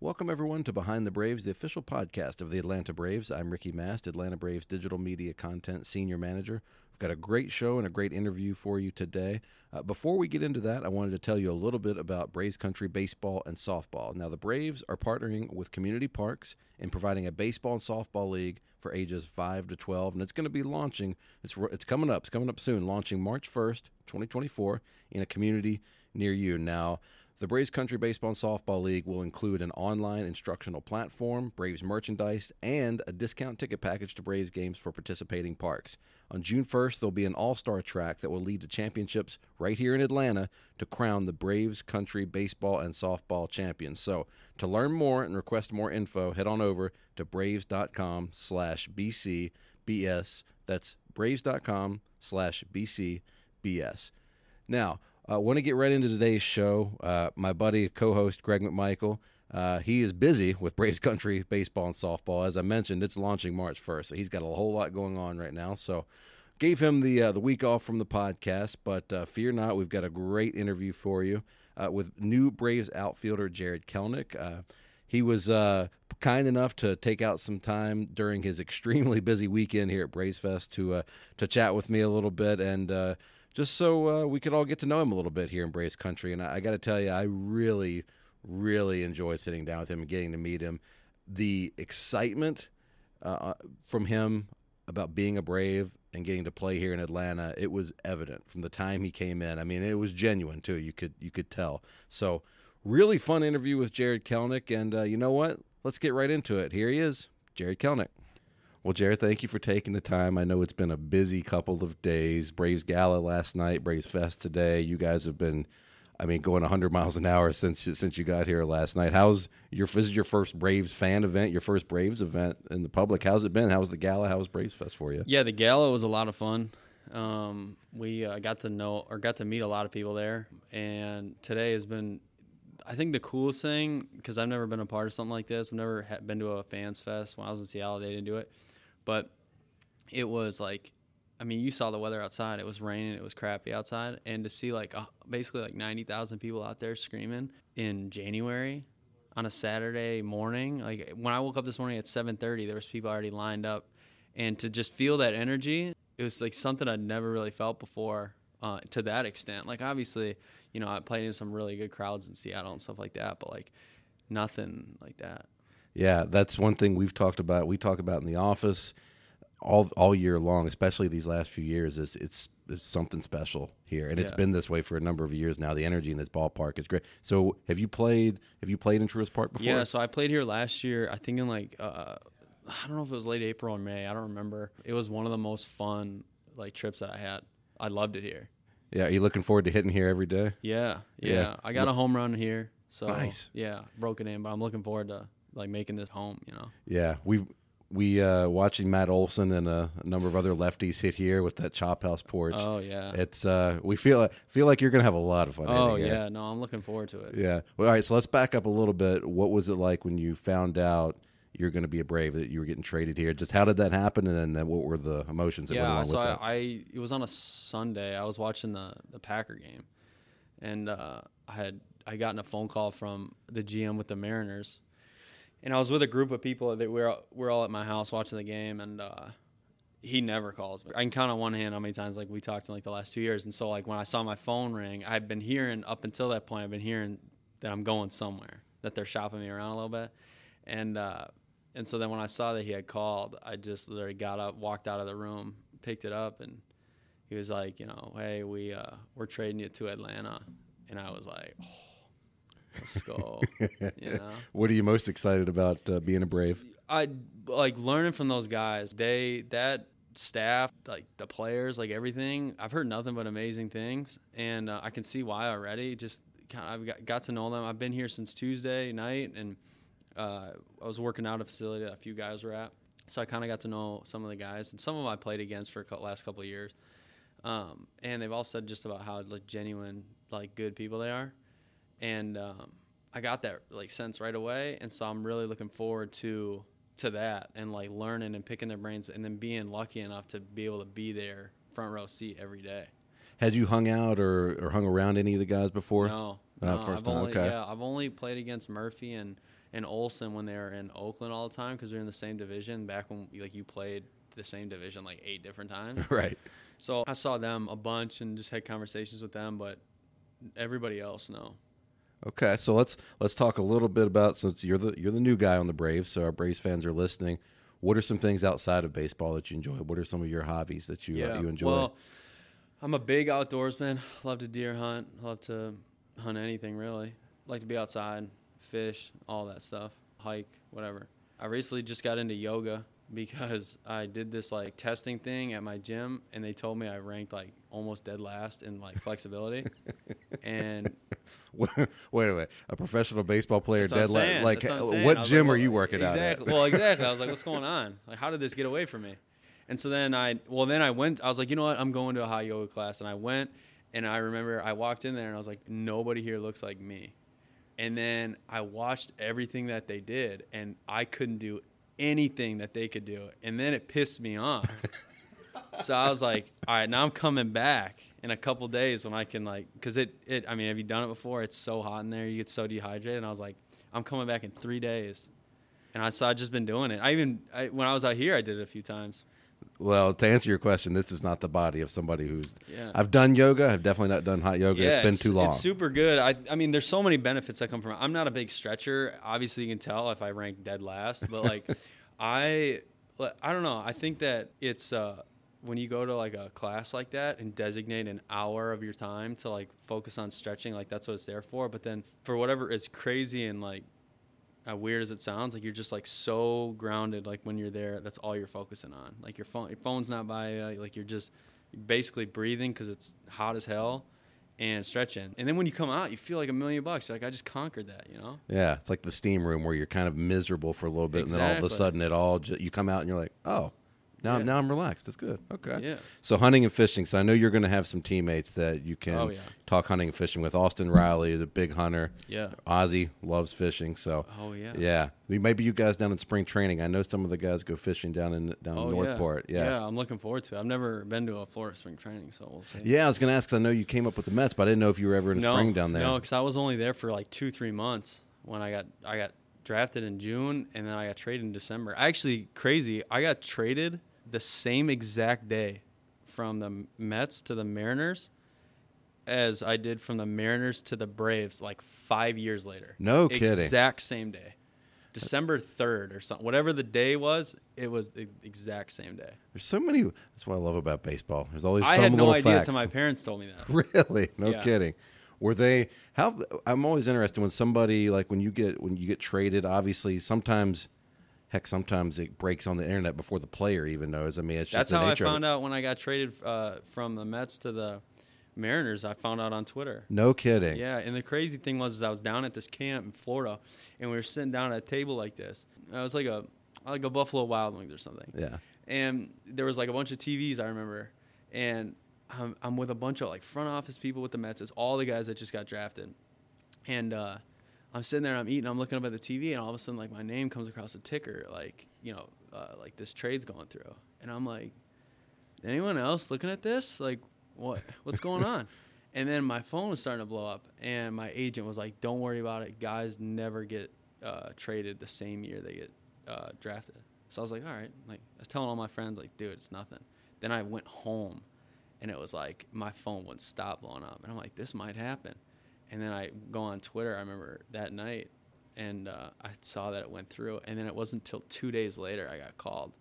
Welcome, everyone, to Behind the Braves, the official podcast of the Atlanta Braves. I'm Ricky Mast, Atlanta Braves Digital Media Content Senior Manager. We've got a great show and a great interview for you today. Uh, before we get into that, I wanted to tell you a little bit about Braves Country Baseball and Softball. Now, the Braves are partnering with Community Parks in providing a baseball and softball league for ages 5 to 12, and it's going to be launching, it's, it's coming up, it's coming up soon, launching March 1st, 2024, in a community near you. Now, the Braves Country Baseball and Softball League will include an online instructional platform, Braves merchandise, and a discount ticket package to Braves games for participating parks. On June 1st, there'll be an all star track that will lead to championships right here in Atlanta to crown the Braves Country Baseball and Softball champions. So, to learn more and request more info, head on over to braves.com slash BCBS. That's braves.com slash BCBS. Now, I uh, want to get right into today's show. Uh, my buddy, co-host Greg McMichael, uh, he is busy with Braves Country baseball and softball. As I mentioned, it's launching March 1st, so he's got a whole lot going on right now. So, gave him the uh, the week off from the podcast, but uh, fear not, we've got a great interview for you uh, with new Braves outfielder Jarred Kelenic. he was kind enough to take out some time during his extremely busy weekend here at Braves Fest to to chat with me a little bit and just so uh, we could all get to know him a little bit here in Braves Country. And I, I got to tell you, I really, really enjoyed sitting down with him and getting to meet him. The excitement uh, uh, from him about being a Brave and getting to play here in Atlanta, it was evident from the time he came in. I mean, it was genuine too. You could you could tell. So, really fun interview with Jarred Kelenic. And uh, you know what? Let's get right into it. Here he is, Jarred Kelenic. Well, Jarred, thank you for taking the time. I know it's been a busy couple of days. Braves Gala last night, Braves Fest today. You guys have been, I mean, going 100 miles an hour since since you got here last night. How's your this is your first Braves fan event, your first Braves event in the public? How's it been? How's the Gala? How was Braves Fest for you? Yeah, the Gala was a lot of fun. Um, we uh, got to know or got to meet a lot of people there, and today has been I think the coolest thing because I've never been a part of something like this. I've never been to a fans fest. When I was in Seattle, they didn't do it. But it was like, I mean, you saw the weather outside. It was raining. It was crappy outside, and to see like uh, basically like ninety thousand people out there screaming in January on a Saturday morning. Like when I woke up this morning at seven thirty, there was people already lined up, and to just feel that energy, it was like something I'd never really felt before. Uh, to that extent, like obviously, you know, I played in some really good crowds in Seattle and stuff like that, but like nothing like that. Yeah, that's one thing we've talked about. We talk about in the office all all year long, especially these last few years. Is it's, it's something special here, and yeah. it's been this way for a number of years now. The energy in this ballpark is great. So, have you played? Have you played in Truist Park before? Yeah, so I played here last year. I think in like uh, I don't know if it was late April or May. I don't remember. It was one of the most fun like trips that I had. I loved it here. Yeah, are you looking forward to hitting here every day? Yeah, yeah. yeah. I got a home run here, so nice. Yeah, broken in, but I'm looking forward to like making this home. You know. Yeah, we we uh, watching Matt Olson and a, a, number of other lefties hit here with that chop house porch. Oh yeah, it's uh, we feel feel like you're gonna have a lot of fun. Oh yeah, no, I'm looking forward to it. Yeah. Well, all right, so let's back up a little bit. What was it like when you found out? You're going to be a Brave that you were getting traded here. Just how did that happen, and then what were the emotions that yeah, went along so with I, that? I it was on a Sunday. I was watching the the Packer game, and uh, I had I gotten a phone call from the GM with the Mariners, and I was with a group of people that we are we are all at my house watching the game, and uh, he never calls me. I can count on one hand how many times like we talked in like the last two years, and so like when I saw my phone ring, I've been hearing up until that point, I've been hearing that I'm going somewhere, that they're shopping me around a little bit, and uh, and so then when I saw that he had called, I just literally got up, walked out of the room, picked it up, and he was like, you know, hey, we uh, we're trading you to Atlanta, and I was like. Oh Let's you know? What are you most excited about uh, being a Brave? I like learning from those guys. They that staff, like the players, like everything. I've heard nothing but amazing things, and uh, I can see why already. Just kind of, I've got, got, to know them. I've been here since Tuesday night, and uh, I was working out a facility that a few guys were at, so I kind of got to know some of the guys, and some of them I played against for the last couple of years. Um, and they've all said just about how like genuine, like good people they are and um, I got that like sense right away, and so I'm really looking forward to to that and like learning and picking their brains, and then being lucky enough to be able to be there front row seat every day. Had you hung out or, or hung around any of the guys before? No, Not No, first I've time. only, okay. Yeah, I've only played against Murphy and and Olson when they were in Oakland all the time because they're in the same division. Back when like you played the same division like eight different times. right. So I saw them a bunch and just had conversations with them, but everybody else, no. Okay, so let's let's talk a little bit about since you're the you're the new guy on the Braves, so our Braves fans are listening. What are some things outside of baseball that you enjoy? What are some of your hobbies that you uh, you enjoy? Well, I'm a big outdoorsman. Love to deer hunt. Love to hunt anything really. Like to be outside, fish, all that stuff. Hike, whatever. I recently just got into yoga because I did this like testing thing at my gym and they told me I ranked like almost dead last in like flexibility. and wait a minute, a professional baseball player That's what I'm dead like what uh, what gym like, are you working out at? exactly. well, exactly. I was like, what's going on? Like, how did this get away from me? And so then I, well, then I went. I was like, you know what? I'm going to a hot yoga class, and I went. And I remember I walked in there, and I was like, nobody here looks like me. And then I watched everything that they did, and I couldn't do anything that they could do. And then it pissed me off. so I was like, all right, now I'm coming back in a couple days when I can like, cause it, it, I mean, have you done it before? It's so hot in there. You get so dehydrated. And I was like, I'm coming back in three days. And I, so I just been doing it. I even, I, when I was out here, I did it a few times. Well, to answer your question, this is not the body of somebody who's. Yeah. I've done yoga. I've definitely not done hot yoga. it's been too long. It's super good. I, I mean, there's so many benefits that come from it. I'm not a big stretcher. Obviously, you can tell if I rank dead last, but like, I, I don't know. I think that it's uh, when you go to like a class like that and designate an hour of your time to like focus on stretching, like that's what it's there for. But then for whatever is crazy and like uh, weird as it sounds, like you're just like so grounded. Like when you're there, that's all you're focusing on. Like your phone, your phone's not by you. Like you're just basically breathing because it's hot as hell and stretching. And then when you come out, you feel like a million bucks. You're like I just conquered that, you know? yeah, it's like the steam room where you're kind of miserable for a little bit, and then all of a sudden it all ju- you come out and you're like, oh, now Yeah. now I'm relaxed. That's good. Okay. Yeah. So hunting and fishing. So I know you're going to have some teammates that you can Oh, yeah. talk hunting and fishing with. Austin Riley, the big hunter. Yeah. Ozzie loves fishing. So Oh yeah. yeah, maybe you guys down in spring training. I know some of the guys go fishing down in down Oh, North Port. Yeah. Yeah. I'm looking forward to it. I've never been to a Florida spring training, so we'll see. Yeah, I was going to ask. 'cause I know you came up with the Mets, but I didn't know if you were ever in no, spring down there. No, because I was only there for like two, three months when I got I got drafted in June and then I got traded in December. Actually, crazy. I got traded the same exact day from the Mets to the Mariners as I did from the Mariners to the Braves like five years later. No kidding. Exact same day. December 3rd or something. Whatever the day was, it was the exact same day. There's so many. That's what I love about baseball. There's always I some had no idea facts. until my parents told me that. Really? No Yeah. kidding. Were they how I'm always interested when somebody like when you get when you get traded, obviously sometimes heck sometimes it breaks on the internet before the player even knows. I mean it's That's just how I found out when I got traded uh, from the Mets to the Mariners. I found out on Twitter. No kidding. Yeah, and the crazy thing was, is I was down at this camp in Florida, and we were sitting down at a table like this. I was like a like a Buffalo Wild Wings or something. Yeah. And there was like a bunch of TVs I remember, and I'm, I'm with a bunch of like front office people with the Mets. It's all the guys that just got drafted, and uh, I'm sitting there, I'm eating, I'm looking up at the TV, and all of a sudden like my name comes across the ticker, like you know, uh, like this trade's going through, and I'm like, anyone else looking at this? Like, what what's going on? And then my phone was starting to blow up, and my agent was like, "Don't worry about it. Guys never get uh, traded the same year they get uh, drafted." So I was like, "All right." Like I was telling all my friends, like, "Dude, it's nothing." Then I went home, and it was like my phone wouldn't stop blowing up, and I'm like, "This might happen." And then I go on Twitter. I remember that night, and uh, I saw that it went through, and then it wasn't until two days later I got called.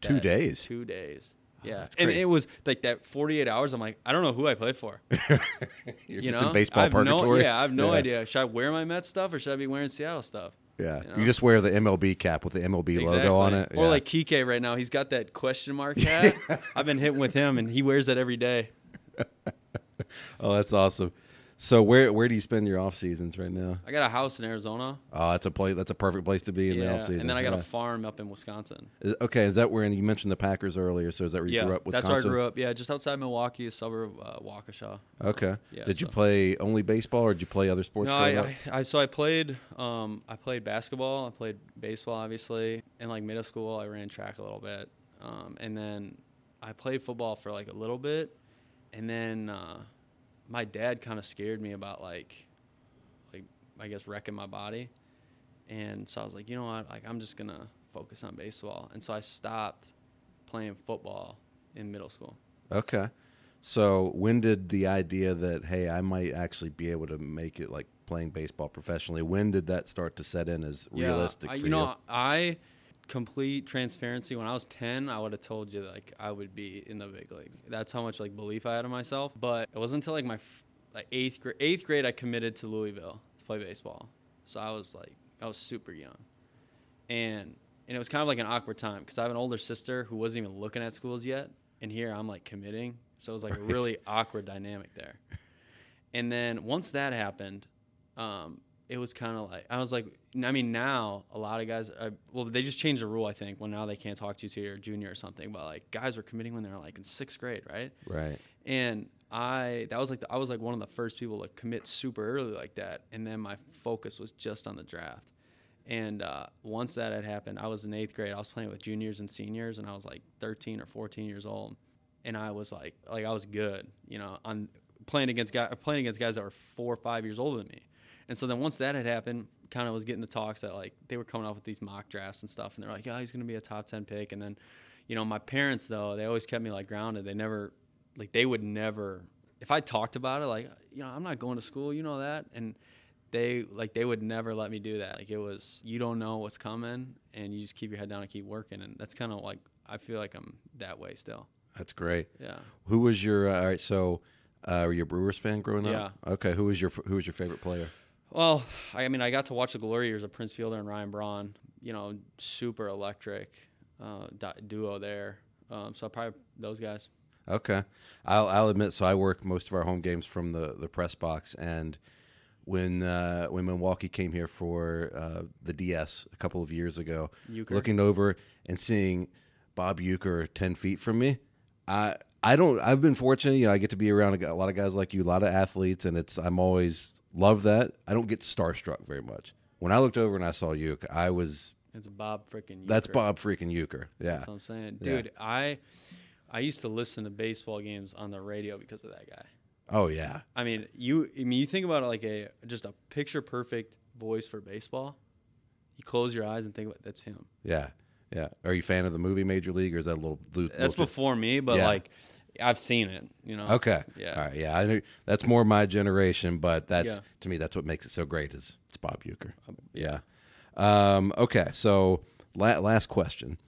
Two days? Two days. Oh, Yeah, and it was like that 48 hours. I'm like, I don't know who I play for. You're you just know, in baseball I have no, purgatory. yeah, I have no Yeah. idea. Should I wear my Mets stuff or should I be wearing Seattle stuff? Yeah. you You, just wear the MLB cap with the MLB logo on it. Exactly. Or Yeah. like Kike right now, he's got that question mark hat. I've been hitting with him, and he wears that every day. Oh, that's awesome. So where where do you spend your off seasons right now? I got a house in Arizona. Oh, that's a place. That's a perfect place to be in the yeah, off season. and then I got a farm up in Wisconsin. Is- okay, is that where and you mentioned the Packers earlier? So is that where you yeah, grew up? that's Wisconsin. where I grew up. Yeah, just outside Milwaukee, a suburb of uh, Waukesha. Okay. Yeah, did you so- play only baseball or did you play other sports? No, growing up? I, I, I so I played um, I played basketball, I played baseball obviously. In like middle school I ran track a little bit. Um, and then I played football for like a little bit and then uh, my dad kind of scared me about like like I guess wrecking my body. And so I was like, you know what? Like I'm just gonna focus on baseball. And so I stopped playing football in middle school. Okay. So when did the idea that hey, I might actually be able to make it like playing baseball professionally? When did that start to set in as realistic I, for you know, I complete transparency. When I was ten, I would have told you like I would be in the big league. That's how much like belief I had in myself. But it wasn't until like my f- like eighth grade. Eighth grade, I committed to Louisville to play baseball. So I was like, I was super young, and and it was kind of like an awkward time because I have an older sister who wasn't even looking at schools yet, and here I'm like committing. So it was like Right. a really awkward dynamic there. And then once that happened, um, it was kind of like I was like, I mean, now a lot of guys, are, well, they just changed the rule. I think well now they can't talk to you till you're a junior or something. But like guys were committing when they were like in sixth grade, right? right. And I that was like the, I was like one of the first people to commit super early like that. And then my focus was just on the draft. And uh, once that had happened, I was in eighth grade. I was playing with juniors and seniors, and I was like 13 or 14 years old. And I was like, like I was good, you know, on playing against guys, playing against guys that were four or five years older than me. And so then once that had happened, kind of was getting the talks that like they were coming up with these mock drafts and stuff, and they're like, yeah, he's gonna be a top 10 pick. And then, you know, my parents though, they always kept me like grounded. They never, like, they would never. If I talked about it, like, you know, I'm not going to school, you know that, and they like they would never let me do that. Like it was you don't know what's coming and you just keep your head down and keep working and that's kind of like I feel like I'm that way still. That's great. Yeah. Who was your uh, all right? So, uh, were you a Brewers fan growing up? Yeah. Okay. Who was your Who was your favorite player? Well, I mean I got to watch the glory years of Prince Fielder and Ryan Braun. You know, super electric uh, duo there. Um, so probably those guys. Okay, I'll I'll admit. So I work most of our home games from the the press box, and when uh, when Milwaukee came here for uh, the DS a couple of years ago, Uecker. looking over and seeing Bob Uecker ten feet from me, I I don't. I've been fortunate. You know, I get to be around a lot of guys like you, a lot of athletes, and it's I'm always love that. I don't get starstruck very much. When I looked over and I saw Uecker, I was It's Bob freaking. that's Bob freaking Uecker. Yeah. That's what I'm saying, Yeah. dude. I I used to listen to baseball games on the radio because of that guy. Oh yeah. I mean, you. I mean, you think about it like a just a picture perfect voice for baseball. You close your eyes and think about that's him. Yeah. Yeah. Are you a fan of the movie Major League, or is that a little? little That's before me, but Yeah. like I've seen it. You know. Okay. Yeah. All right. Yeah. I knew that's more my generation, but that's Yeah. to me that's what makes it so great. Is it's Bob Uecker. Um, Yeah. Um, okay. So la- last question: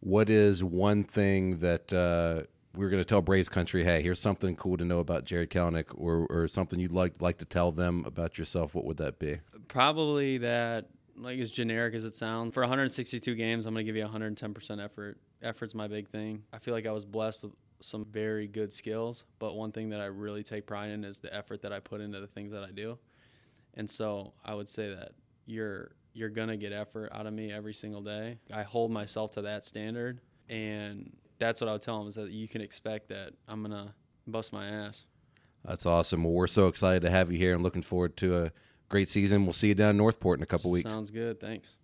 What is one thing that uh, we're going to tell Braves country? Hey, here's something cool to know about Jarred Kelenic, or or something you'd like like to tell them about yourself. What would that be? Probably that. Like as generic as it sounds, for 162 games, I'm gonna give you 110 percent effort. Effort's my big thing. I feel like I was blessed with some very good skills, but one thing that I really take pride in is the effort that I put into the things that I do. And so I would say that you're you're gonna get effort out of me every single day. I hold myself to that standard, and that's what I would tell them is that you can expect that I'm gonna bust my ass. That's awesome. Well, we're so excited to have you here and looking forward to a great season. We'll see you down in North Port in a couple weeks. Sounds good. Thanks.